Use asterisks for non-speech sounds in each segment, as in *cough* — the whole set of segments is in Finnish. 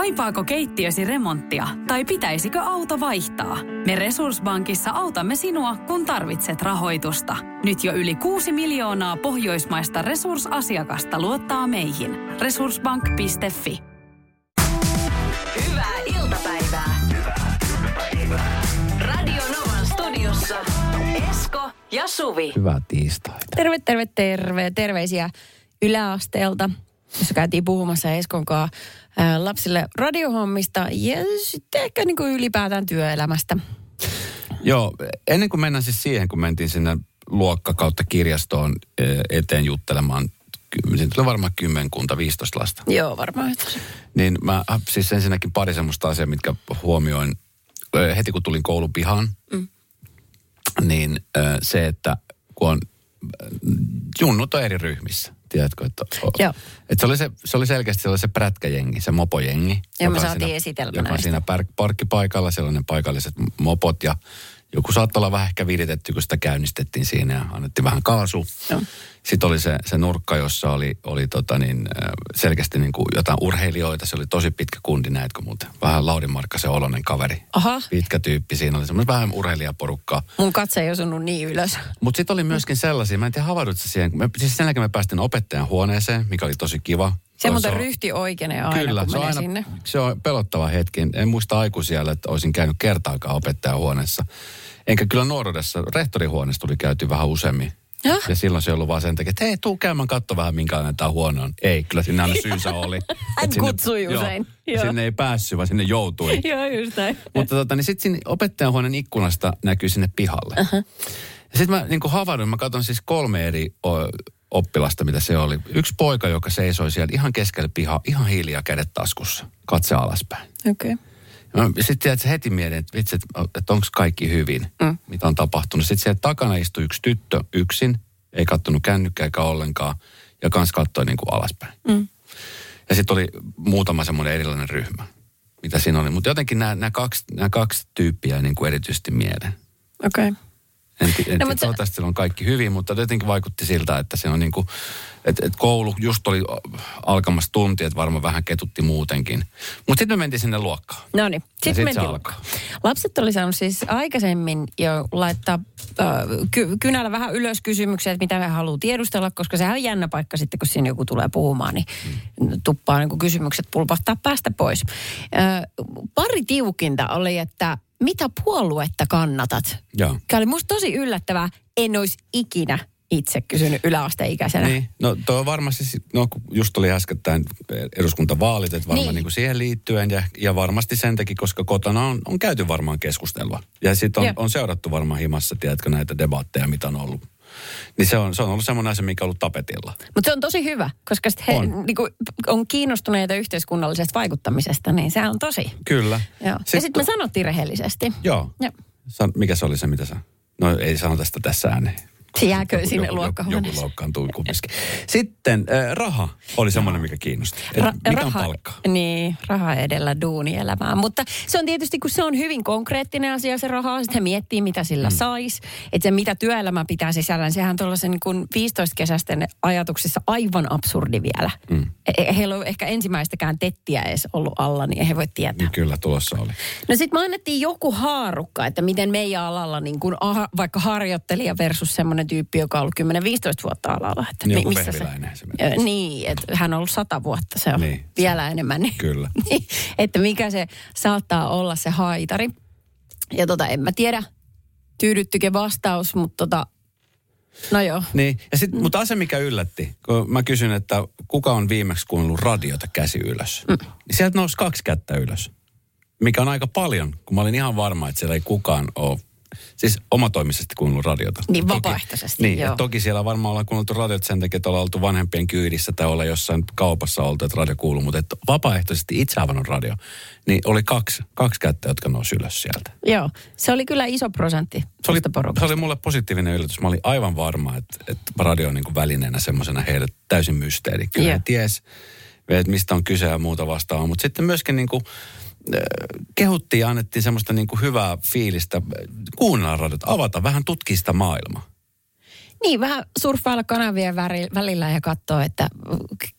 Kaipaako keittiösi remonttia tai pitäisikö auto vaihtaa? Me Resurssbankissa autamme sinua, kun tarvitset rahoitusta. Nyt jo yli 6 miljoonaa pohjoismaista resursasiakasta luottaa meihin. Resurssbank.fi Hyvää iltapäivää. Radio Novan studiossa Esko ja Suvi. Hyvää tiistaita. Terve, terve, terve. Terveisiä yläasteelta, jossa käytiin puhumassa Eskon kanssa lapsille radiohommista ja sitten ehkä niin kuin ylipäätään työelämästä. Joo, ennen kuin mennään siis siihen, kun mentiin sinne luokka kautta kirjastoon eteen juttelemaan, siinä tuli varmaan kymmenkunta, 15 lasta. Joo, varmaan. Niin mä siis ensinnäkin pari semmoista asiaa, mitkä huomioin heti kun tulin koulun pihaan. Mm. Niin se, että kun on junnut on eri ryhmissä. Tiedätkö, että, Joo. että se, oli se, se oli selkeästi se, oli se prätkäjengi, se mopojengi. Joka me saatiin siinä- esitelmä Joka näistä. siinä parkkipaikalla, siellä on ne paikalliset mopot ja joku saattoi olla vähän ehkä viritetty, kun sitä käynnistettiin siinä ja annettiin vähän kaasua. Joo. Sitten oli se, se nurkka, jossa oli, oli tota niin, selkeästi niin kuin jotain urheilijoita. Se oli tosi pitkä kundi, näetkö muuten? Vähän Lauri Markkasen oloinen kaveri. Aha. Pitkä tyyppi. Siinä oli semmoinen vähän urheilijaporukkaa. Mun katse ei osunut niin ylös. Mutta sitten oli myöskin sellaisia, mä en tiedä havahdutko siihen. Me, siis sen jälkeen me päästiin opettajan huoneeseen, mikä oli tosi kiva. Se muuten on- ryhti oikeenee aina, Kyllä, kun se on, aina, sinne. se on pelottava hetki. En muista aikuisia, että olisin käynyt kertaakaan opettajahuoneessa. Enkä kyllä nuoruudessa, rehtorihuoneessa tuli käyty vähän useammin. Jah. Ja silloin se ei ollut vaan sen takia, että hei, tuu käymään katso vähän, minkälainen tämä huone on. Ei, kyllä sinne aina syynsä oli. *laughs* Et sinne- kutsui usein. Joo, Joo. sinne ei päässyt, vaan sinne joutui. *laughs* Joo, just näin. Mutta tota, niin sitten sinne opettajahuoneen ikkunasta näkyy sinne pihalle. Uh-huh. Ja sitten mä niin havahduin, mä katson siis kolme eri o, oppilasta, mitä se oli. Yksi poika, joka seisoi siellä ihan keskellä pihaa, ihan hiljaa kädet taskussa, katse alaspäin. Okei. Sitten tiedät, sä heti mietin, että vitsi, että, onko kaikki hyvin, mm. mitä on tapahtunut. Sitten siellä takana istui yksi tyttö yksin, ei kattonut kännykkää eikä ollenkaan, ja kans katsoi niin kuin alaspäin. Mm. Ja sitten oli muutama semmoinen erilainen ryhmä, mitä siinä oli. Mutta jotenkin nämä, kaksi, nämä kaksi tyyppiä niin kuin erityisesti mieleen. Okei. Okay. En, en No, mutta- toivottavasti kaikki hyvin, mutta jotenkin vaikutti siltä, että se on niin kuin, että, että koulu just oli alkamassa tunti, että varmaan vähän ketutti muutenkin. Mutta sitten me mentiin sinne luokkaan. No niin, sitten sit mentiin luokkaan. Lapset oli saanut siis aikaisemmin jo laittaa äh, ky- kynällä vähän ylös kysymyksiä, että mitä he haluaa tiedustella, koska sehän on jännä paikka sitten, kun siinä joku tulee puhumaan, niin tuppaa niin kysymykset pulpahtaa päästä pois. Äh, pari tiukinta oli, että mitä puoluetta kannatat? Joo. Oli musta tosi yllättävää. En olisi ikinä itse kysynyt yläasteikäisenä. Niin, no tuo on varmasti, no just oli äskettäin eduskuntavaalit, että varmaan Niin. niin. Kuin siihen liittyen ja, ja varmasti sen takia, koska kotona on, on käyty varmaan keskustelua. Ja sitten on, on seurattu varmaan himassa, tiedätkö, näitä debatteja, mitä on ollut. Niin se on, se on ollut semmoinen asia, mikä on ollut tapetilla. Mutta se on tosi hyvä, koska sit he On. niinku, on kiinnostuneita yhteiskunnallisesta vaikuttamisesta, niin se on tosi. Kyllä. Joo. Sitten, ja sitten me sanottiin rehellisesti. Joo. Joo. Mikä se oli se, mitä sä... No ei sanota sitä tässä ääneen. Se jääkö sinne joku, luokkahuoneeseen. joku loukkaantuu kumminkin. Sitten äh, raha oli semmoinen, mikä kiinnosti. Ra- mikä on raha- palkka? Niin, raha edellä duunielämää. Mutta se on tietysti, kun se on hyvin konkreettinen asia se raha, sitten he miettii, mitä sillä mm. sais. Että se, mitä työelämä pitää sisällään, sehän on tuollaisen niin kuin 15-kesäisten ajatuksissa aivan absurdi vielä. Mm. Heillä on ehkä ensimmäistäkään tettiä edes ollut alla, niin he voi tietää. Niin kyllä, tuossa oli. No sitten me annettiin joku haarukka, että miten meidän alalla niin kuin aha, vaikka harjoittelija versus semmoinen tyyppi, joka on ollut 10-15 vuotta alalla. Että Niin mi- missä se. Ö, Niin, että hän on ollut sata vuotta, se on Niin. vielä enemmän. Niin, *laughs* Kyllä. Niin, että mikä se saattaa olla se haitari. Ja tota, en mä tiedä, tyydyttykö vastaus, mutta tota, no joo. Niin, ja sit, mm. mutta asia mikä yllätti, kun mä kysyn, että kuka on viimeksi kuunnellut radiota käsi ylös, mm. niin sieltä nousi kaksi kättä ylös. Mikä on aika paljon, kun mä olin ihan varma, että siellä ei kukaan ole, siis omatoimisesti kuunnellut radiota. Niin, Toki- vapaaehtoisesti, Niin, joo. toki siellä varmaan ollaan kuunneltu radiota sen takia, että ollaan oltu vanhempien kyydissä tai olla jossain kaupassa oltu, että radio kuuluu, mutta että vapaaehtoisesti itse avannut radio, niin oli kaksi, kaksi kättä, jotka nousi ylös sieltä. Joo, se oli kyllä iso prosentti Se oli, porukasta. se oli mulle positiivinen yllätys. Mä olin aivan varma, että, että radio on niin kuin välineenä semmoisena heille täysin mysteeri. Kyllä he ties, että mistä on kyse ja muuta vastaavaa. Mutta sitten myöskin niin kuin, kehuttiin ja annettiin semmoista niin kuin hyvää fiilistä. Kuunnella radiota, avata, vähän tutkia sitä maailmaa. Niin, vähän surffailla kanavien välillä ja katsoa, että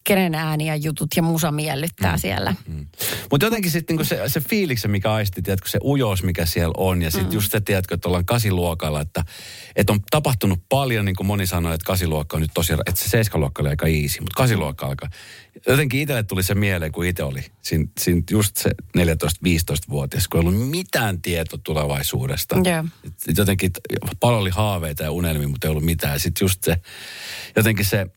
kenen ääni ja jutut ja musa miellyttää mm. siellä. Mm. Mutta jotenkin sitten niinku se, se fiiliksi, mikä aisti, tiedätkö, se ujous, mikä siellä on. Ja sitten mm. just se, tiedätkö, että ollaan kasiluokalla, että, että on tapahtunut paljon, niin kuin moni sanoi, että kasiluokka on nyt tosiaan, että se seiskaluokka oli aika easy, mutta kasiluokka alkaa. Jotenkin itselle tuli se mieleen, kun itse oli siinä, siinä just se 14-15-vuotias, kun ei ollut mitään tietoa tulevaisuudesta. Yeah. Jotenkin paljon oli haaveita ja unelmia, mutta ei ollut mitään. Sitten just se, jotenkin se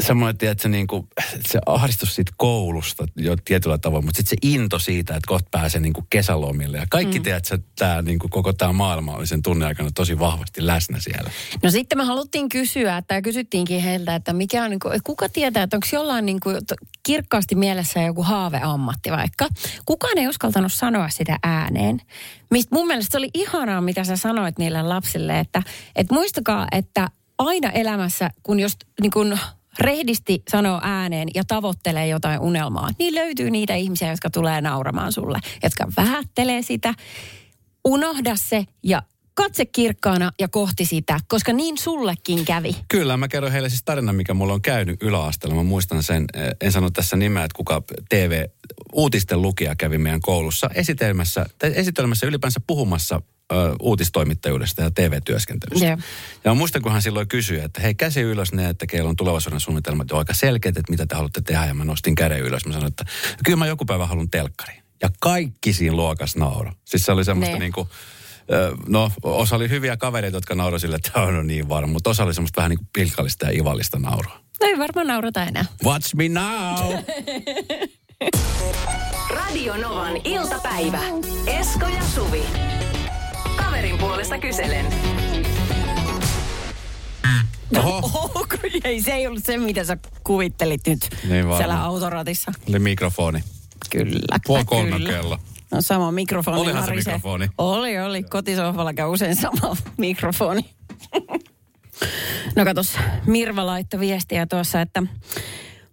semmoinen, että se, niin kuin, se ahdistus siitä koulusta jo tietyllä tavoin, mutta sitten se into siitä, että kohta pääsee niin kuin kesälomille. Ja kaikki mm. tiedät, että tämä, niin kuin koko tämä maailma oli sen tunnin aikana tosi vahvasti läsnä siellä. No sitten me haluttiin kysyä, että kysyttiinkin heiltä, että mikä on, niin kuin, kuka tietää, että onko jollain niin kuin, kirkkaasti mielessä joku haaveammatti vaikka. Kukaan ei uskaltanut sanoa sitä ääneen. Mistä mun mielestä se oli ihanaa, mitä sä sanoit niille lapsille, että, että muistakaa, että aina elämässä, kun jos niin kun rehdisti sanoo ääneen ja tavoittelee jotain unelmaa, niin löytyy niitä ihmisiä, jotka tulee nauramaan sulle, jotka vähättelee sitä. Unohda se ja katse kirkkaana ja kohti sitä, koska niin sullekin kävi. Kyllä, mä kerron heille siis tarinan, mikä mulla on käynyt yläasteella. Mä muistan sen, eh, en sano tässä nimeä, että kuka TV-uutisten lukija kävi meidän koulussa esitelmässä, tai esitelmässä ylipäänsä puhumassa ö, uutistoimittajuudesta ja TV-työskentelystä. Yeah. Ja muistan, kun hän silloin kysyi, että hei käsi ylös ne, että keillä on tulevaisuuden suunnitelmat jo aika selkeät, että mitä te haluatte tehdä. Ja mä nostin käden ylös. Mä sanoin, että kyllä mä joku päivä haluan telkkariin. Ja kaikki siinä luokas nauro. Siis se oli semmoista niin kuin, no osa oli hyviä kavereita, jotka nauroivat sille, että on niin varma, mutta osa oli semmoista vähän niin kuin pilkallista ja ivallista nauroa. No ei varmaan naurata enää. Watch me now! Radio Novan iltapäivä. Esko ja Suvi. Kaverin puolesta kyselen. Oho. Oho, ei, se ei ollut se, mitä sä kuvittelit nyt niin siellä autoratissa. Oli mikrofoni. Kyllä. Puoli kolme kello. No sama mikrofoni. Olihan se mikrofoni. Oli, oli. Kotisohvalla käy usein sama mikrofoni. *laughs* no katos, Mirva laittoi viestiä tuossa, että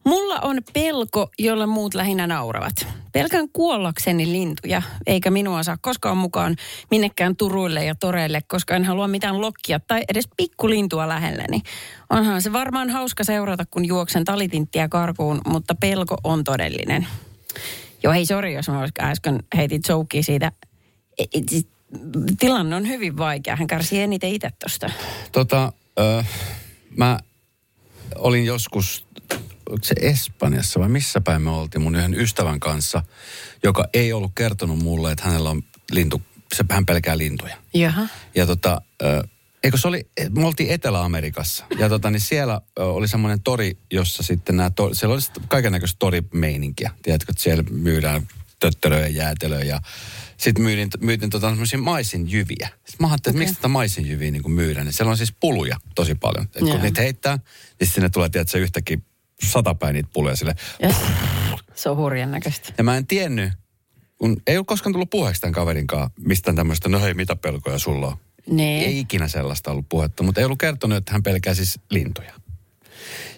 Mulla on pelko, jolla muut lähinnä nauravat. Pelkän kuollakseni lintuja, eikä minua saa koskaan mukaan minnekään turuille ja toreille, koska en halua mitään lokkia tai edes pikkulintua lähelleni. Onhan se varmaan hauska seurata, kun juoksen talitinttiä karkuun, mutta pelko on todellinen. Joo, hei sori, jos mä äsken heitin jokia siitä. E, e, siis tilanne on hyvin vaikea. Hän kärsii eniten itse tosta. Tota, äh, mä olin joskus oliko se Espanjassa vai missä päin me oltiin mun yhden ystävän kanssa, joka ei ollut kertonut mulle, että hänellä on lintu, se hän pelkää lintuja. Jaha. Ja tota, eikö se oli, me oltiin Etelä-Amerikassa ja tota, niin siellä oli semmoinen tori, jossa sitten nämä, to, siellä oli kaiken näköistä torimeininkiä. Tiedätkö, että siellä myydään töttöröjä, jäätelöjä ja sitten myytin, myytin tota semmoisia maisin jyviä. Sitten mä ajattelin, okay. että miksi tätä maisin jyviä niin myydään. Niin siellä on siis puluja tosi paljon. Et kun niitä heittää, niin sinne tulee, tiedätkö, yhtäkkiä satapäin niitä pulleja sille. Se on hurjan näköistä. Ja mä en tiennyt, kun ei ole koskaan tullut puheeksi tämän kaverin kanssa mistään tämmöistä, no hei, mitä pelkoja sulla on? Nee. Ei ikinä sellaista ollut puhetta, mutta ei ollut kertonut, että hän pelkää siis lintuja.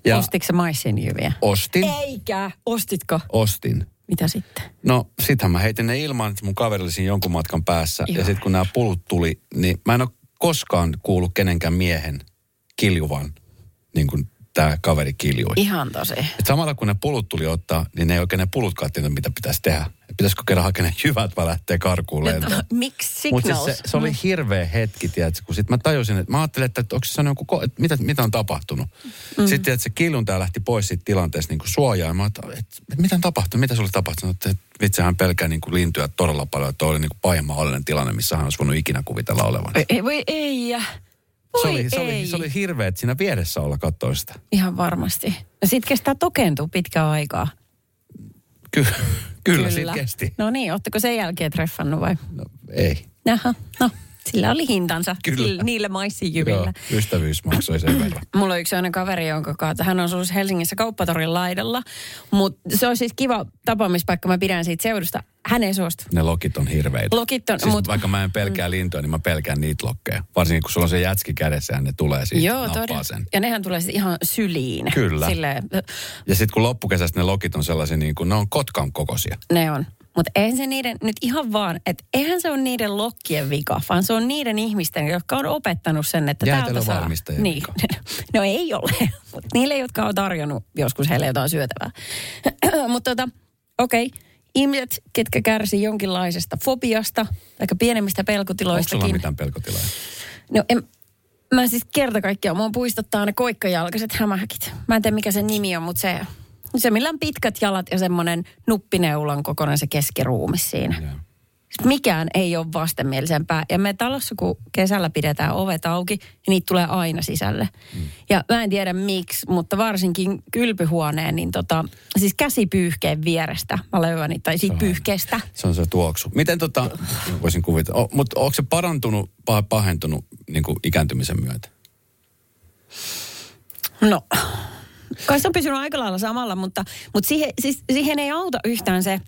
Ja Ostitko se maisinjyviä? Ostin. Eikä. Ostitko? Ostin. Mitä sitten? No, sittenhän mä heitin ne ilman, että mun kaveri oli jonkun matkan päässä. Joo. Ja sitten kun nämä pulut tuli, niin mä en ole koskaan kuullut kenenkään miehen kiljuvan niin kuin tämä kaveri kiljui. Ihan tosi. Et samalla kun ne pulut tuli ottaa, niin ne ei oikein ne pulutkaan tiennyt, mitä pitäisi tehdä. Et pitäisikö kerran hakea ne jyvät vai lähteä karkuun lentoon. Miksi Mutta siis se, se, oli hirveä hetki, tiedätkö, kun sitten mä tajusin, että mä ajattelin, että, että onko se joku, että mitä, mitä on tapahtunut. Mm. Sitten että se kiljuntaja lähti pois siitä tilanteesta niin suojaa. Ja mä ajattelin, että, että mitä on tapahtunut, mitä sulle tapahtunut. Että, että vitsi, hän pelkää niin kuin lintyä todella paljon, että oli niin kuin mahdollinen tilanne, missä hän olisi voinut ikinä kuvitella olevan. Ei, voi ei. Se oli, se, oli, se oli hirveä, että siinä vieressä olla katsoa sitä. Ihan varmasti. Ja sitten kestää tokentua pitkää aikaa. Ky- kyllä, kyllä. sitten kesti. No niin, ootteko sen jälkeen treffannut vai? No, ei. Aha, no sillä oli hintansa Kyllä. niillä maissijyvillä. Joo, ystävyys maksoi sen verran. *clears throat* Mulla on yksi aina kaveri, jonka kanssa, hän on ollut Helsingissä kauppatorin laidalla. Mutta se on siis kiva tapaamispaikka, mä pidän siitä seudusta. Hän ei suostu. Ne lokit on hirveitä. Lokit on, siis mut... Vaikka mä en pelkää lintuja, niin mä pelkään niitä lokkeja. Varsinkin kun sulla on se jätski kädessä ja ne tulee siitä Joo, todella. sen. Ja nehän tulee sitten ihan syliin. Kyllä. Silleen... Ja sitten kun loppukesästä ne lokit on sellaisia niin kuin, ne on kotkan kokoisia. Ne on. Mutta eihän se niiden nyt ihan vaan, että eihän se ole niiden lokkien vika, vaan se on niiden ihmisten, jotka on opettanut sen, että täältä saa. Niin. vika. *laughs* No ei ole, *laughs* mutta niille, jotka on tarjonnut joskus heille jotain syötävää. *clears throat* mutta tota, okei, okay. ihmiset, ketkä kärsii jonkinlaisesta fobiasta, tai pienemmistä Onko sulla pelkotiloistakin. mitään pelkotilaa? No en, mä siis kerta kaikkiaan, mua puistottaa ne koikkajalkaiset hämähäkit. Mä en tiedä mikä se nimi on, mutta se, se millä on pitkät jalat ja semmoinen nuppineulan kokoinen se keskiruumi siinä. Joo. Mikään ei ole vastenmielisempää. Ja me talossa, kun kesällä pidetään ovet auki, niin niitä tulee aina sisälle. Mm. Ja mä en tiedä miksi, mutta varsinkin kylpyhuoneen, niin tota, siis käsipyyhkeen vierestä mä löydän niitä, tai siitä pyyhkeestä. Se on se tuoksu. Miten tota, voisin kuvitella, o, mutta onko se parantunut, pah- pahentunut niin kuin ikääntymisen myötä? No, kai se on pysynyt aika lailla samalla, mutta, mutta siihen, siis, siihen ei auta yhtään se,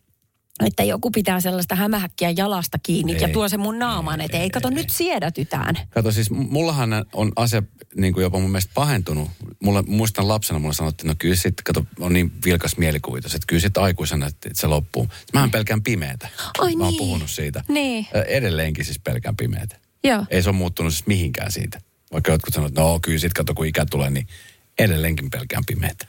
että joku pitää sellaista hämähäkkiä jalasta kiinni ei, ja tuo se mun naaman ei, eteen. Ei, ei, kato, ei, nyt siedätytään. Kato siis, mullahan on asia niin kuin jopa mun mielestä pahentunut. Mulla, muistan lapsena, mulla sanottiin, no kyllä sit, kato, on niin vilkas mielikuvitus, että kyllä sit aikuisena, että, se loppuu. Mähän pelkään pimeätä. Ai Mä oon niin. puhunut siitä. Niin. Edelleenkin siis pelkään pimeätä. Joo. Ei se ole muuttunut siis mihinkään siitä. Vaikka jotkut sanoo, että no kyllä sit kato kun ikä tulee, niin edelleenkin pelkään pimeätä.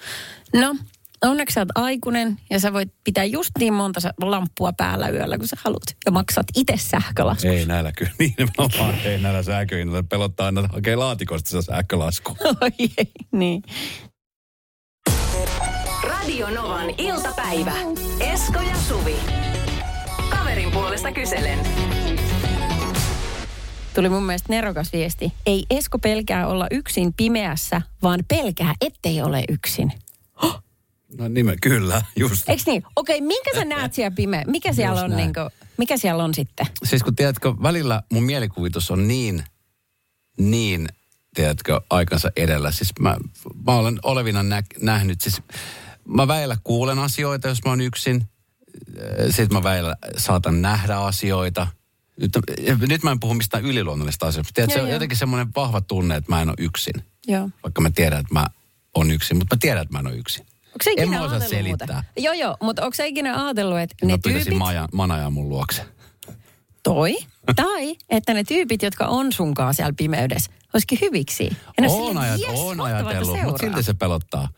No, onneksi sä oot aikuinen ja sä voit pitää just niin monta sa- lamppua päällä yöllä, kun sä haluat. Ja maksat itse sähkölasku. Ei näillä kyllä, *laughs* niin nimenomaan, ei näillä sähköhinnalla. Pelottaa aina, hakee laatikosta se sähkölasku. *laughs* Oi ei, niin. Radio Novan iltapäivä. Esko ja Suvi. Kaverin puolesta kyselen. Tuli mun mielestä nerokas viesti. Ei Esko pelkää olla yksin pimeässä, vaan pelkää, ettei ole yksin. No nime, kyllä, just. Eikö niin? Okei, minkä sä näet siellä pimeä? Mikä siellä Just on, näin. niin kuin, mikä siellä on sitten? Siis kun tiedätkö, välillä mun mielikuvitus on niin, niin, tiedätkö, aikansa edellä. Siis mä, mä olen olevina nä, nähnyt, siis mä väillä kuulen asioita, jos mä oon yksin. Sitten mä väillä saatan nähdä asioita. Nyt, nyt mä en puhu mistään yliluonnollisista asioista. Tiedätkö, Joo, se on jotenkin semmoinen vahva tunne, että mä en ole yksin. Joo. Vaikka mä tiedän, että mä oon yksin, mutta mä tiedän, että mä en ole yksin. Onko se En ikinä mä osaa selittää. Muuta? Joo, joo, mutta onko se ikinä ajatellut, että ne Mä tyypit maja, manajaa mun luokse. toi, tai että ne tyypit, jotka on sunkaan siellä pimeydessä, olisikin hyviksi. Ja ne on, silleen, ajat, "Jes, on ajatellut, mutta seuraa." silti se pelottaa.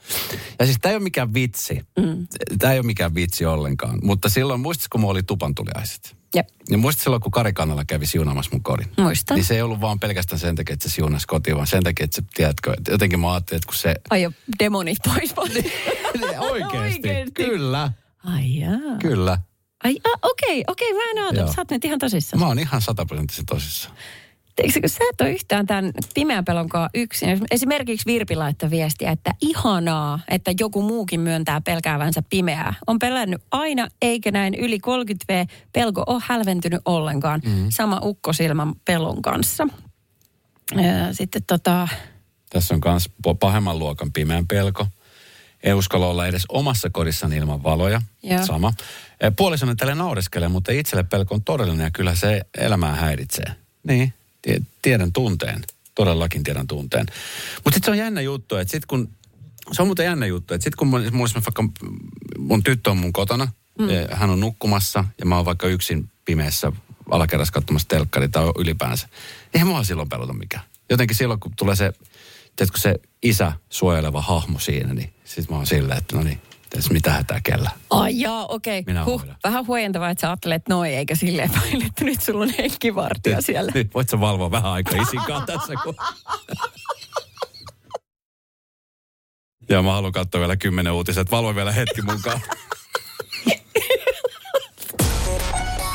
Ja siis tämä ei ole mikään vitsi. Mm. Tämä ei ole mikään vitsi ollenkaan. Mutta silloin, muistatko, kun mulla oli tupantuliaiset? Jep, Ja muistatko silloin, kun Kari Kannala kävi siunaamassa mun kodin? muistan. Niin se ei ollut vaan pelkästään sen takia, että se siunasi kotiin, vaan sen takia, että se, tiedätkö, että jotenkin mä ajattelin, että kun se... Ai jo, demonit pois vaan. *laughs* Oikeesti, Oikeesti. kyllä, Ai jaa. kyllä. Ai okei, okei, mä en ajatellut. Sä oot nyt ihan tosissaan. Mä oon ihan sataprosenttisen tosissaan. Tiedätkö, kun sä et ole yhtään tämän pimeän pelonkaan yksin. Esimerkiksi Virpi laittoi viestiä, että ihanaa, että joku muukin myöntää pelkäävänsä pimeää. On pelännyt aina, eikä näin yli 30 V pelko ole hälventynyt ollenkaan. Mm. Sama ukkosilman pelon kanssa. Sitten tota, Tässä on myös pahemman luokan pimeän pelko. Ei uskalla olla edes omassa kodissani ilman valoja. Joo. Sama. Puolisoni tälle naureskelee, mutta itselle pelko on todellinen ja kyllä se elämää häiritsee. Niin, tiedän tunteen. Todellakin tiedän tunteen. Mutta sitten se on jännä juttu, että sitten kun... Se on muuten jännä juttu, että sitten kun mulla esimerkiksi vaikka mun tyttö on mun kotona, mm. hän on nukkumassa ja mä oon vaikka yksin pimeässä alakerrassa katsomassa telkkari tai ylipäänsä. Eihän mua silloin pelota mikään. Jotenkin silloin, kun tulee se, tiedätkö, se isä suojeleva hahmo siinä, niin sit mä oon silleen, että no niin, tässä mitä hätää kellä. ai jaa, okei. Minä Huh, hoidan. vähän huojentavaa, että sä ajattelet noin, eikä silleen päin, että nyt sulla on henkivartija siellä. Nyt voit sä valvoa vähän aikaa isinkaan tässä, kun... Ja mä haluan katsoa vielä kymmenen uutiset. Valvo vielä hetki mukaan.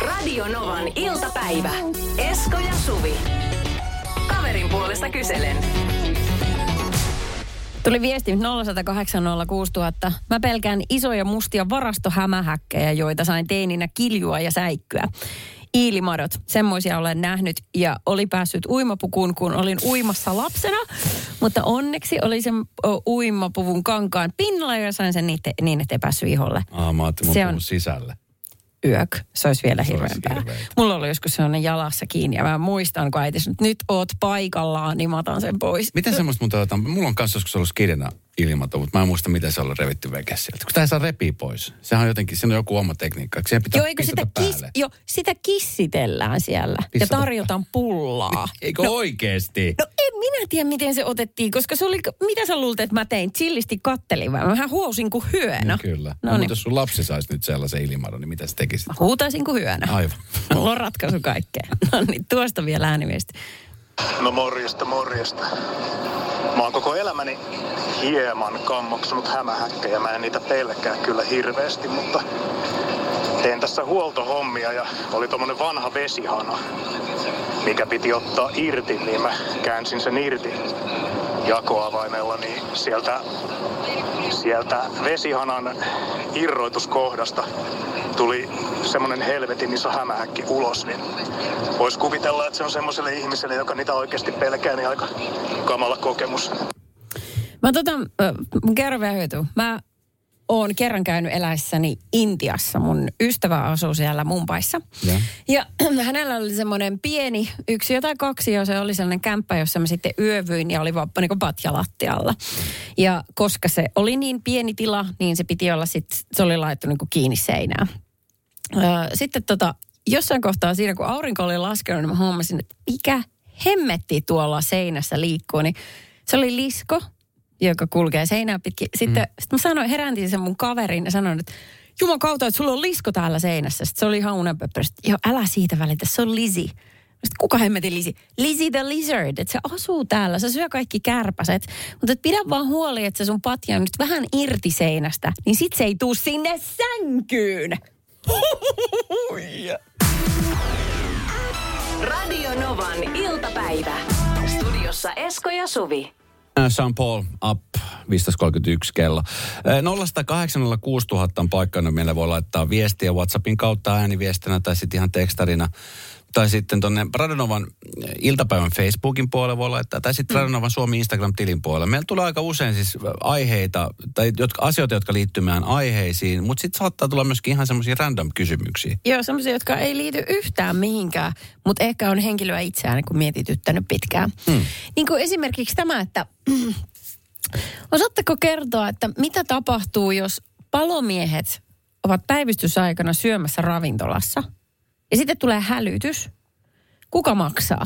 Radio Novan iltapäivä. Esko ja Suvi. Kaverin puolesta kyselen. Tuli viesti 0806000. Mä pelkään isoja mustia varastohämähäkkejä, joita sain teininä kiljua ja säikkyä. Iilimadot, semmoisia olen nähnyt ja oli päässyt uimapukuun, kun olin uimassa lapsena. Mutta onneksi oli sen uimapuvun kankaan pinnalla ja sain sen niitä, niin, ettei päässyt iholle. Aa, mä Se on- sisälle. Yök, se olisi vielä olisi hirveämpää. Mulla oli joskus sellainen jalassa kiinni ja mä muistan, kun äiti sanoi, että nyt oot paikallaan, niin mä otan sen pois. Miten semmoista muuten otetaan? Mulla on kanssa joskus ollut skidinä ilmaton, mutta mä en muista, miten se on revitty veke sieltä. Kun ei saa repii pois. Sehän on jotenkin, siinä on joku oma tekniikka. Siihen pitää Joo, eikö sitä, kis, jo, sitä kissitellään siellä Pistata ja tarjotaan pullaa. *laughs* Eikö oikeesti? No en minä tiedä, miten se otettiin, koska se oli, mitä sä luulet, että mä tein? Chillisti kattelin vai? Mähän huosin kuin hyönä. No, kyllä. No, No mutta niin. jos sun lapsi saisi nyt sellaisen ilmadon, niin mitä sä tekisit? Huutaisin kuin hyönä. Aivan. Mulla on ratkaisu kaikkeen. No niin, tuosta vielä ääniviesti. No morjesta, morjesta. Mä oon koko elämäni hieman kammoksunut hämähäkkejä. Mä en niitä pelkää kyllä hirveästi, mutta teen tässä huoltohommia ja oli tommonen vanha vesihana, mikä piti ottaa irti, niin mä käänsin sen irti jakoavaimella, niin sieltä, sieltä vesihanan irroituskohdasta tuli semmonen helvetin iso hämähäkki ulos, niin voisi kuvitella, että se on semmoiselle ihmiselle, joka niitä oikeasti pelkää, niin aika kamala kokemus. Mä tota, äh, hyötyy. Mä oon kerran käynyt eläessäni Intiassa. Mun ystävä asuu siellä Mumpaissa. Ja. Ja *clears throat* hänellä oli semmoinen pieni, yksi tai kaksi, ja se oli sellainen kämppä, jossa mä sitten yövyin ja oli vappa niin patja lattialla. Ja koska se oli niin pieni tila, niin se piti olla sitten, se oli laittu niin kiinni seinään. Sitten tota, jossain kohtaa siinä, kun aurinko oli laskenut, niin mä huomasin, että mikä hemmetti tuolla seinässä liikkuu. Niin se oli lisko, joka kulkee seinää pitkin. Sitten mm. sit mä sanoin, herääntin sen mun kaverin ja sanoin, että Juman kautta, että sulla on lisko täällä seinässä. Sitten se oli ihan unenpöppörä. Sitten, Joo, älä siitä välitä, se on Lizzie. Sitten kuka hemmetin Lizzie? Lizzie the lizard, että se asuu täällä, se syö kaikki kärpäset. Mutta pidä vaan huoli, että se sun patja on nyt vähän irti seinästä, niin sit se ei tuu sinne sänkyyn. Radio Novan iltapäivä. Studiossa Esko ja Suvi. Sean Paul, up, 15.31 kello. Eh, 0806000 on paikkana, meillä voi laittaa viestiä WhatsAppin kautta ääniviestinä tai sitten ihan tekstarina. Tai sitten tuonne Radonovan iltapäivän Facebookin puolelle voi laittaa, tai sitten Radonovan Suomi Instagram-tilin puolelle. Meillä tulee aika usein siis aiheita, tai jotka, asioita, jotka liittyy meidän aiheisiin, mutta sitten saattaa tulla myöskin ihan semmoisia random kysymyksiä. Joo, semmoisia, jotka ei liity yhtään mihinkään, mutta ehkä on henkilöä itseään kun mietityttänyt pitkään. Hmm. Niin kuin esimerkiksi tämä, että *clears throat* osaatteko kertoa, että mitä tapahtuu, jos palomiehet ovat päivystysaikana syömässä ravintolassa ja sitten tulee hälytys. Kuka maksaa?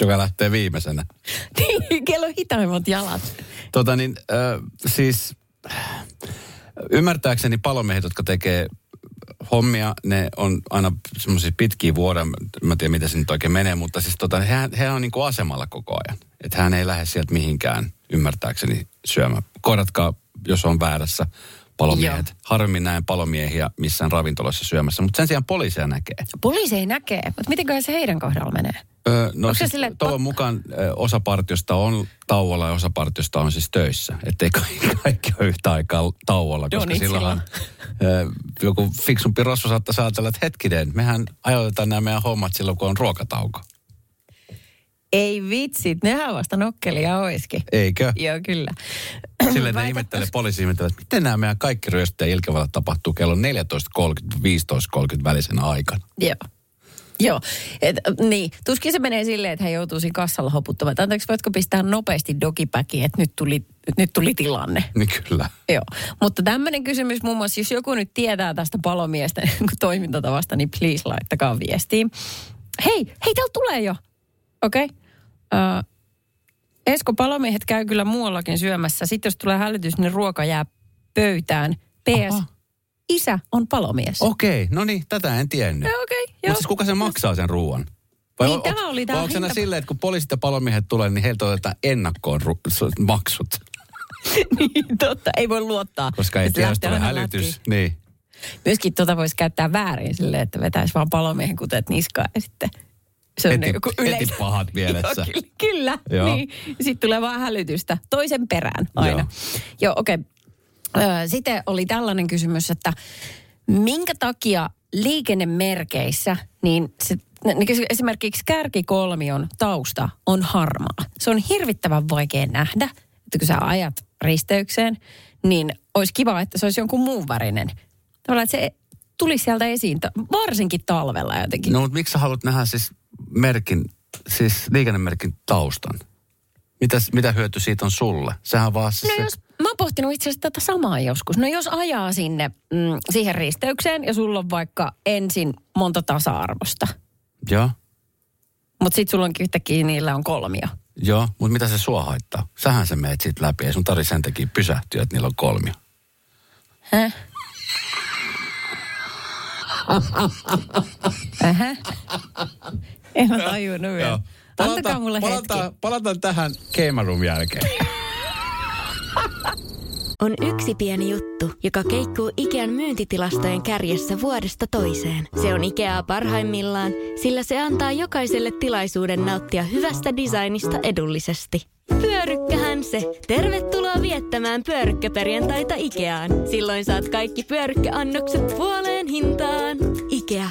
Joka lähtee viimeisenä. *laughs* Kello hitaimmat jalat. Tota niin, äh, siis ymmärtääkseni palomiehet, jotka tekee hommia, ne on aina semmoisia pitkiä vuoden, mä en tiedä miten se nyt oikein menee, mutta siis tota, he, he on niin kuin asemalla koko ajan. Että hän ei lähde sieltä mihinkään ymmärtääkseni syömään. Korjatkaa, jos on väärässä palomiehet. Joo. Harvemmin näen palomiehiä missään ravintoloissa syömässä, mutta sen sijaan poliiseja näkee. Poliisi ei näkee, mutta mitenköhän se heidän kohdalla menee? Öö, no Onko siis sille, toivon mukaan osa partiosta on tauolla ja osa partiosta on siis töissä. Että ei kaikki, *laughs* kaikki ole yhtä aikaa tauolla, koska Donitsilla. silloinhan ö, joku fiksumpi rosvo saattaa ajatella, että hetkinen, mehän ajoitetaan nämä meidän hommat silloin, kun on ruokatauko. Ei vitsit, nehän vasta nokkelia oiskin. Eikö? Joo, kyllä. Silleen ne ihmettelee, poliisi ihmettelee, että miten nämä meidän kaikki ryöstö ja tapahtuu kello 14.30, 15.30 välisenä aikana. Joo. Joo, et, niin. Tuskin se menee silleen, että hän joutuu siinä kassalla hoputtamaan. Anteeksi, voitko pistää nopeasti dogipäkiin, että nyt tuli, nyt tuli tilanne. Niin kyllä. Joo, mutta tämmöinen kysymys muun muassa, jos joku nyt tietää tästä palomiesten *laughs* toimintatavasta, niin please laittakaa viestiin. Hei, hei, täällä tulee jo. Okei. Okay. Uh, Esko, palomiehet käy kyllä muuallakin syömässä. Sitten jos tulee hälytys, niin ruoka jää pöytään. PS, Aha. isä on palomies. Okei, no niin, tätä en tiennyt. Okei, okay, Mutta siis kuka sen maksaa sen ruoan? Niin, on- tämä oli vai tämä onko hinta- silleen, että kun poliisit ja palomiehet tulee, niin heiltä otetaan ennakkoon ru- maksut? *laughs* niin, totta, ei voi luottaa. Koska ei tiedä, jos tulee hälytys. lätkiin. Niin. Myöskin tota voisi käyttää väärin silleen, että vetäisi vaan palomiehen kuteet niskaan ja sitten se on Heti- joku heti yleis... pahat *laughs* mielessä. Joo, kyllä, kyllä. Joo. Niin. Sitten tulee vaan hälytystä toisen perään aina. Joo. Joo, okei. Okay. Sitten oli tällainen kysymys, että minkä takia liikennemerkeissä, niin se, niin esimerkiksi kärkikolmion tausta on harmaa. Se on hirvittävän vaikea nähdä, että kun sä ajat risteykseen, niin olisi kiva, että se olisi jonkun muun värinen. Tavallaan, että se tulisi sieltä esiin, varsinkin talvella jotenkin. No mutta miksi sä haluat nähdä siis merkin, siis liikennemerkin taustan? Mitäs, mitä hyöty siitä on sulle? Sehän vaan se... No jos, mä oon pohtinut itse asiassa tätä samaa joskus. No jos ajaa sinne mm, siihen risteykseen ja sulla on vaikka ensin monta tasa-arvosta, Joo, mutta sitten sulla onkin yhtäkkiä niillä on kolmio. joo, mutta mitä se sua haittaa? Sähän se meet siitä läpi, ei sun tarvitse sen takia pysähtyä, että niillä on kolmio. Häh? Ähä. En mä tajunnut vielä. Antakaa mulle hetki. palataan, palataan tähän Game jälkeen. On yksi pieni juttu, joka keikkuu Ikean myyntitilastojen kärjessä vuodesta toiseen. Se on Ikeaa parhaimmillaan, sillä se antaa jokaiselle tilaisuuden nauttia hyvästä designista edullisesti. Pyörykkähän se. Tervetuloa viettämään pyörykkäperjantaita Ikeaan. Silloin saat kaikki pyörykkäannokset puoleen hintaan. Ikea.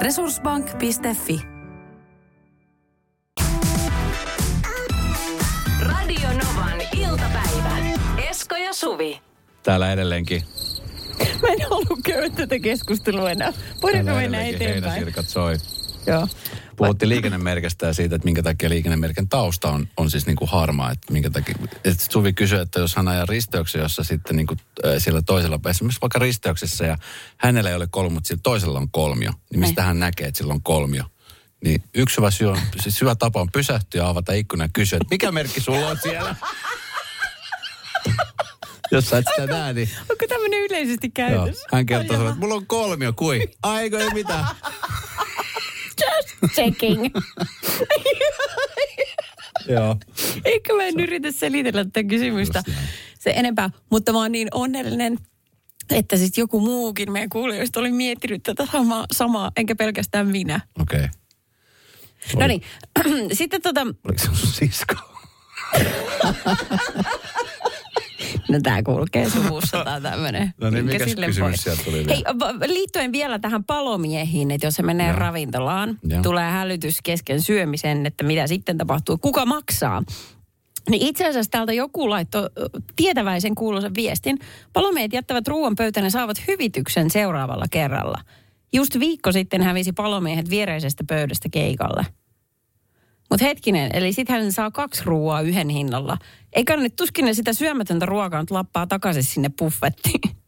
Resurssbank.fi Radio Novan iltapäivä. Esko ja Suvi. Täällä edelleenkin. Mä en halua käydä tätä keskustelua enää. Voidaanko mennä eteenpäin? heinäsirkat soi. Joo. Puhuttiin liikennemerkistä ja siitä, että minkä takia liikennemerkin tausta on, on siis niin kuin harmaa. Että minkä takia, että Suvi kysyi, että jos hän ajaa risteyksen, jossa sitten niin kuin, siellä toisella, esimerkiksi vaikka risteyksessä ja hänellä ei ole kolmio, mutta sillä toisella on kolmio, niin mistä hän näkee, että sillä on kolmio? Niin yksi hyvä, syy on, siis hyvä tapa on pysähtyä, avata ikkuna ja kysyä, että mikä merkki sulla on siellä? *laughs* jos sä et sitä näe, niin Onko tämmöinen yleisesti joo. käytössä? hän kertoo että mulla on kolmio, kui? Aiko ei mitään. Checking. joo. Eikö mä en yritä selitellä tätä kysymystä se enempää. Mutta mä oon niin onnellinen, että siis joku muukin meidän kuulijoista oli miettinyt tätä samaa, samaa enkä pelkästään minä. Okei. Okay. No niin, sitten tota, Oliko se sun sisko? *laughs* no tää kulkee suvussa tää tämmönen. No niin, sille kysymys voi? sieltä tuli Hei, vielä? va- liittyen vielä tähän palomiehiin, että jos se menee Joo. ravintolaan, Joo. tulee hälytys kesken syömisen, että mitä sitten tapahtuu, kuka maksaa. Niin itse asiassa täältä joku laittoi tietäväisen kuuluisen viestin. Palomiehet jättävät ruoan pöytään ja saavat hyvityksen seuraavalla kerralla. Just viikko sitten hävisi palomiehet viereisestä pöydästä keikalle. Mutta hetkinen, eli sitten hän saa kaksi ruoaa yhden hinnalla. Eikä nyt tuskin ne sitä syömätöntä ruokaa nyt lappaa takaisin sinne buffettiin. *laughs*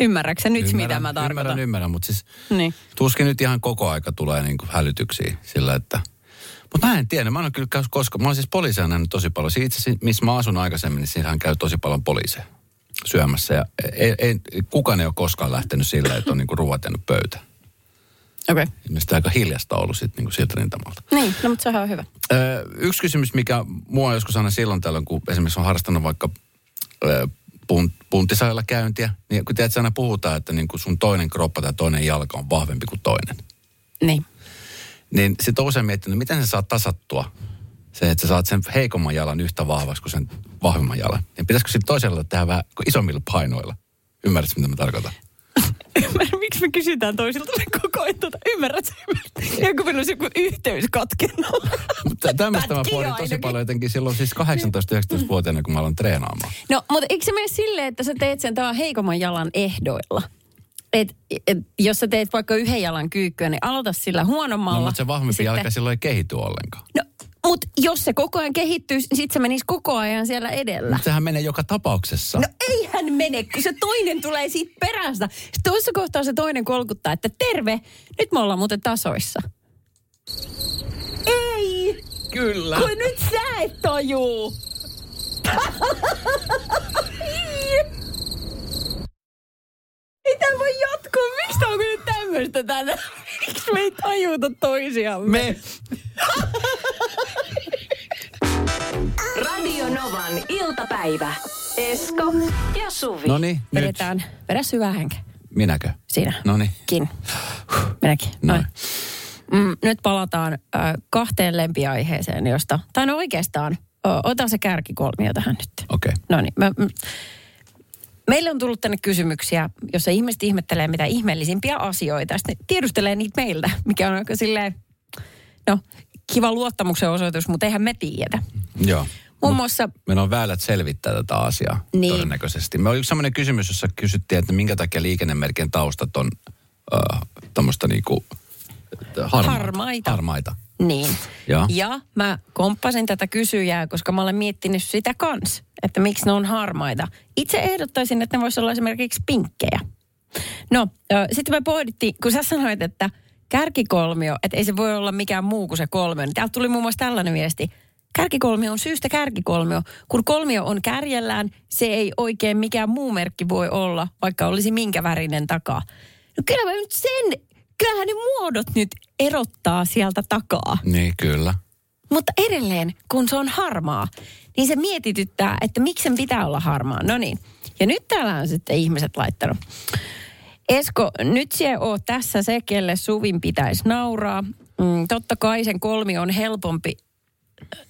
Ymmärrätkö nyt, mitä mä tarkoitan? Ymmärrän, ymmärrän, mutta siis Niin. tuskin nyt ihan koko aika tulee niin kuin hälytyksiä sillä, että... Mutta mä en tiedä, mä en ole kyllä käy koska... Mä oon siis poliiseja nähnyt tosi paljon. Siinä Itse asiassa, missä mä asun aikaisemmin, niin siinähän käy tosi paljon poliiseja syömässä. Ja ei, ei, kukaan ei ole koskaan lähtenyt sillä, että on niin kuin ruoat jäänyt pöytä. Okei. Okay. Ilmeisesti aika hiljasta ollut sit, niin kuin siltä rintamalta. Niin, no mutta se on hyvä. Ö, yksi kysymys, mikä mua joskus aina silloin tällöin, kun esimerkiksi on harrastanut vaikka ö, punt, punttisailla käyntiä, niin kun tiedät, aina puhutaan, että niin kuin sun toinen kroppa tai toinen jalka on vahvempi kuin toinen. Niin. Niin sitten on usein miettinyt, miten sä saat tasattua se, että sä saat sen heikomman jalan yhtä vahvaksi kuin sen vahvemman jalan. Niin pitäisikö sitten toisella tehdä vähän isommilla painoilla? Ymmärrätkö, mitä mä tarkoitan? Ymmärrän, miksi me kysytään toisilta koko ajan tuota. Ymmärrät sä? Joku meillä olisi joku yhteys katkennut. Mutta tämmöistä mä pohdin tosi ainakin. paljon jotenkin silloin siis 18-19-vuotiaana, kun mä aloin treenaamaan. No, mutta eikö se mene silleen, että sä teet sen tämän heikomman jalan ehdoilla? Et, et, jos sä teet vaikka yhden jalan kyykkyä, niin aloita sillä huonommalla. No, mutta se vahvempi Sitten- jalka silloin ei kehity ollenkaan. No, mutta jos se koko ajan kehittyy, niin sit se menisi koko ajan siellä edellä. Mutta sehän menee joka tapauksessa. No eihän mene, kun se toinen tulee siitä perästä. Sitten toisessa kohtaa se toinen kolkuttaa, että terve, nyt me ollaan muuten tasoissa. Ei, Kyllä. kun nyt sä et tajuu. *laughs* Ei tämä voi jatkua. Miksi tää on nyt tämmöistä tänään? *laughs* Miksi me ei tajuta toisiamme? Me. Radio Novan iltapäivä. Esko ja Suvi. No niin, nyt. Vedetään, vedä syvää henkeä. Minäkö? Siinä. No niin. Kin. Minäkin. Noin. Noin. Mm, nyt palataan äh, kahteen lempiaiheeseen, josta, tai no oikeastaan o, ota se kärkikolmio tähän nyt. Okei. Okay. No niin, mä, m- meille on tullut tänne kysymyksiä, jossa ihmiset ihmettelee mitä ihmeellisimpiä asioita. Sitten tiedustelee niitä meiltä, mikä on aika silleen, no kiva luottamuksen osoitus, mutta eihän me tiedä. Joo. Muun muassa, Meillä on väylät selvittää tätä asiaa Niin. todennäköisesti. Me oli yksi sellainen kysymys, jossa kysyttiin, että minkä takia liikennemerkien taustat on äh, tämmöistä niinku harma- Harmaita. harmaita. Niin. Ja? Ja mä komppasin tätä kysyjää, koska mä olen miettinyt sitä kans, että miksi ne on harmaita. Itse ehdottaisin, että ne voisi olla esimerkiksi pinkkejä. No, sitten me pohdittiin, kun sä sanoit, että kärkikolmio, että ei se voi olla mikään muu kuin se kolmio. Niin täältä tuli muun muassa tällainen viesti. Kärkikolmio on syystä kärkikolmio. Kun kolmio on kärjellään, se ei oikein mikään muu merkki voi olla, vaikka olisi minkä värinen takaa. No kyllä mä nyt sen, kyllähän ne muodot nyt erottaa sieltä takaa. Niin, kyllä. Mutta edelleen, kun se on harmaa, niin se mietityttää, että miksi sen pitää olla harmaa. No niin. Ja nyt täällä on sitten ihmiset laittanut. Esko, nyt se on tässä se, kelle Suvin pitäisi nauraa. Mm, totta kai sen kolmi on helpompi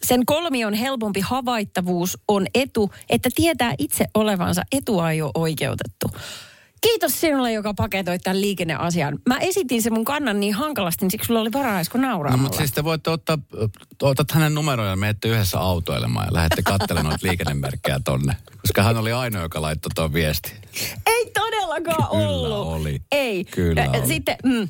sen kolmion helpompi havaittavuus on etu, että tietää itse olevansa etuajo oikeutettu. Kiitos sinulle, joka paketoit tämän liikenneasian. Mä esitin sen mun kannan niin hankalasti, niin siksi sulla oli varaa esko nauraa No, mutta siis te voitte ottaa, otat hänen numeroja ja menette yhdessä autoilemaan ja lähdette katselemaan noita liikennemerkkejä tonne. Koska hän oli ainoa, joka laittoi tuon viesti. Ei todellakaan Kyllä ollut. oli. Ei. Kyllä Ä, oli. Sitten mm,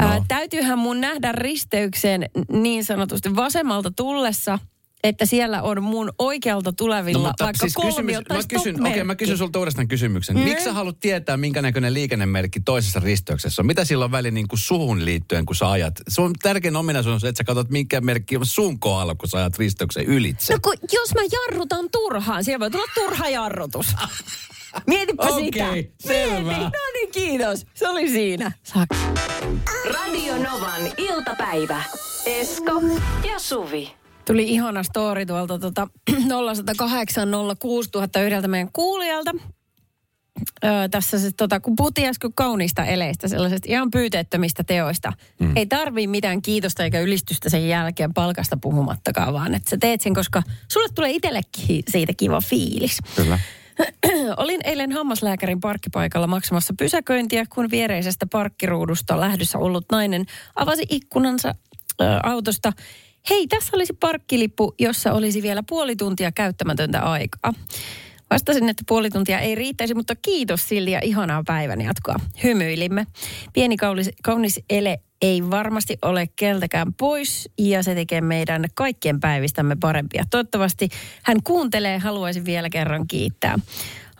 No. ää, täytyyhän mun nähdä risteykseen niin sanotusti vasemmalta tullessa, että siellä on mun oikealta tulevilla vaikka siis kolmio tai mä kysyn, okei, stop-merkki. mä kysyn sulta uudestaan kysymyksen. Mm. Miksi sä haluat tietää, minkä näköinen liikennemerkki toisessa risteyksessä on? Mitä sillä on väli niin kuin suhun liittyen, kun sä ajat? Se on tärkein ominaisuus, on se, että sä katsot, minkä merkki on sun kohdalla, kun sä ajat risteyksen ylitse. No kun, jos mä jarrutan turhaan, siellä voi tulla turha jarrutus. *laughs* Mietipä sitä. Okei, selvä. Mieti. No niin, kiitos. Se oli siinä. Saak. Radio Novan iltapäivä. Esko ja Suvi. Tuli ihana story tuolta tota *clears throat* 0108 06000 yhdeltä meidän kuulijalta. Öö, tässä se, tota, kun puhuttiin äsken kauniista eleistä, sellaisista ihan pyyteettömistä teoista. Mm. Ei tarvii mitään kiitosta eikä ylistystä sen jälkeen palkasta puhumattakaan, vaan että sä teet sen, koska sulle tulee itsellekin siitä kiva fiilis. Kyllä. *clears throat* Olin eilen hammaslääkärin parkkipaikalla maksamassa pysäköintiä, kun viereisestä parkkiruudusta lähdössä ollut nainen avasi ikkunansa ö, autosta. Hei, tässä olisi parkkilippu, jossa olisi vielä puoli tuntia käyttämätöntä aikaa. Vastasin, että puoli tuntia ei riittäisi, mutta kiitos silti ja ihanaa päivän jatkoa. Hymyilimme. Pieni kaunis, kaunis ele ei varmasti ole keltäkään pois ja se tekee meidän kaikkien päivistämme parempia. Toivottavasti hän kuuntelee, haluaisin vielä kerran kiittää.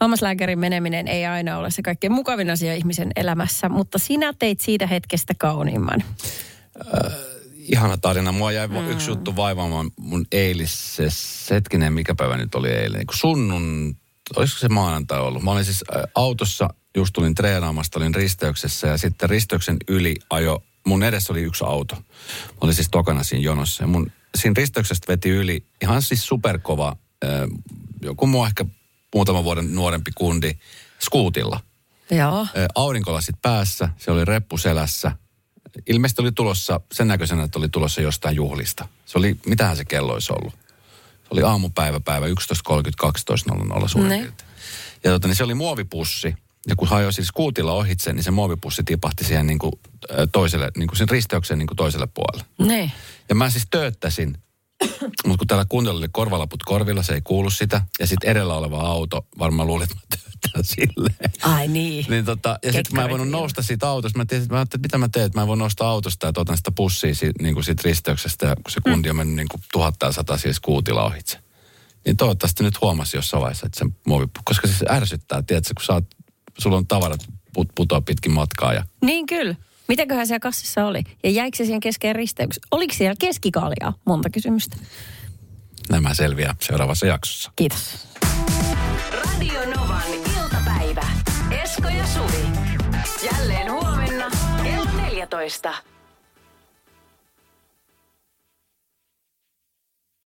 Hammaslääkärin meneminen ei aina ole se kaikkein mukavin asia ihmisen elämässä, mutta sinä teit siitä hetkestä kauniimman. Ihana tarina. Mua jäi mm. yksi juttu vaivaamaan mun eilisessä, hetkinen, mikä päivä nyt oli eilen, niin sunnun, olisiko se maanantai ollut? Mä olin siis ä, autossa, just tulin treenaamasta, olin risteyksessä ja sitten risteyksen yli ajo, mun edessä oli yksi auto. Mä olin siis tokana siinä jonossa ja mun siinä risteyksestä veti yli ihan siis superkova, ä, joku mua ehkä muutaman vuoden nuorempi kundi skuutilla. Joo. Ä, Aurinkolasit päässä, se oli reppu selässä. Ilmeisesti oli tulossa sen näköisenä, että oli tulossa jostain juhlista. Se oli, mitähän se kello olisi ollut? Se oli aamupäivä, päivä 11.30, 12.00 suurin piirtein. Ja tota, niin se oli muovipussi. Ja kun hajosi siis skuutilla ohitse, niin se muovipussi tipahti siihen niin kuin, toiselle, niin kuin sen risteyksen niin kuin toiselle puolelle. Ne. Ja mä siis tööttäsin, mutta kun täällä kuuntelu oli korvalaput korvilla, se ei kuulu sitä. Ja sitten edellä oleva auto, varmaan luulit, että mä silleen. Ai niin. Niin tota, ja sitten mä en voinut nousta siitä autosta. Mä tiesin, että mä ajattelin, että mitä mä teen, että mä en voi nousta autosta ja otan sitä pussia siitä, niin kuin siitä risteyksestä, ja kun se kundi on mennyt niin kuin tuhatta sata siis kuutilla ohitse. Niin toivottavasti nyt huomasi jossain vaiheessa, että se muovi, koska se ärsyttää, tiedätkö, kun sä oot, sulla on tavarat put, putoa pitkin matkaa ja Niin kyllä. Mitäköhän siellä kassissa oli? Ja jäikö se siihen keskeen risteyksessä? Oliko siellä keskikaljaa? Monta kysymystä. nämä selviää seuraavassa jaksossa. Kiitos. Radio Novan iltapäivä. Esko ja Suvi. Jälleen huomenna kello 14.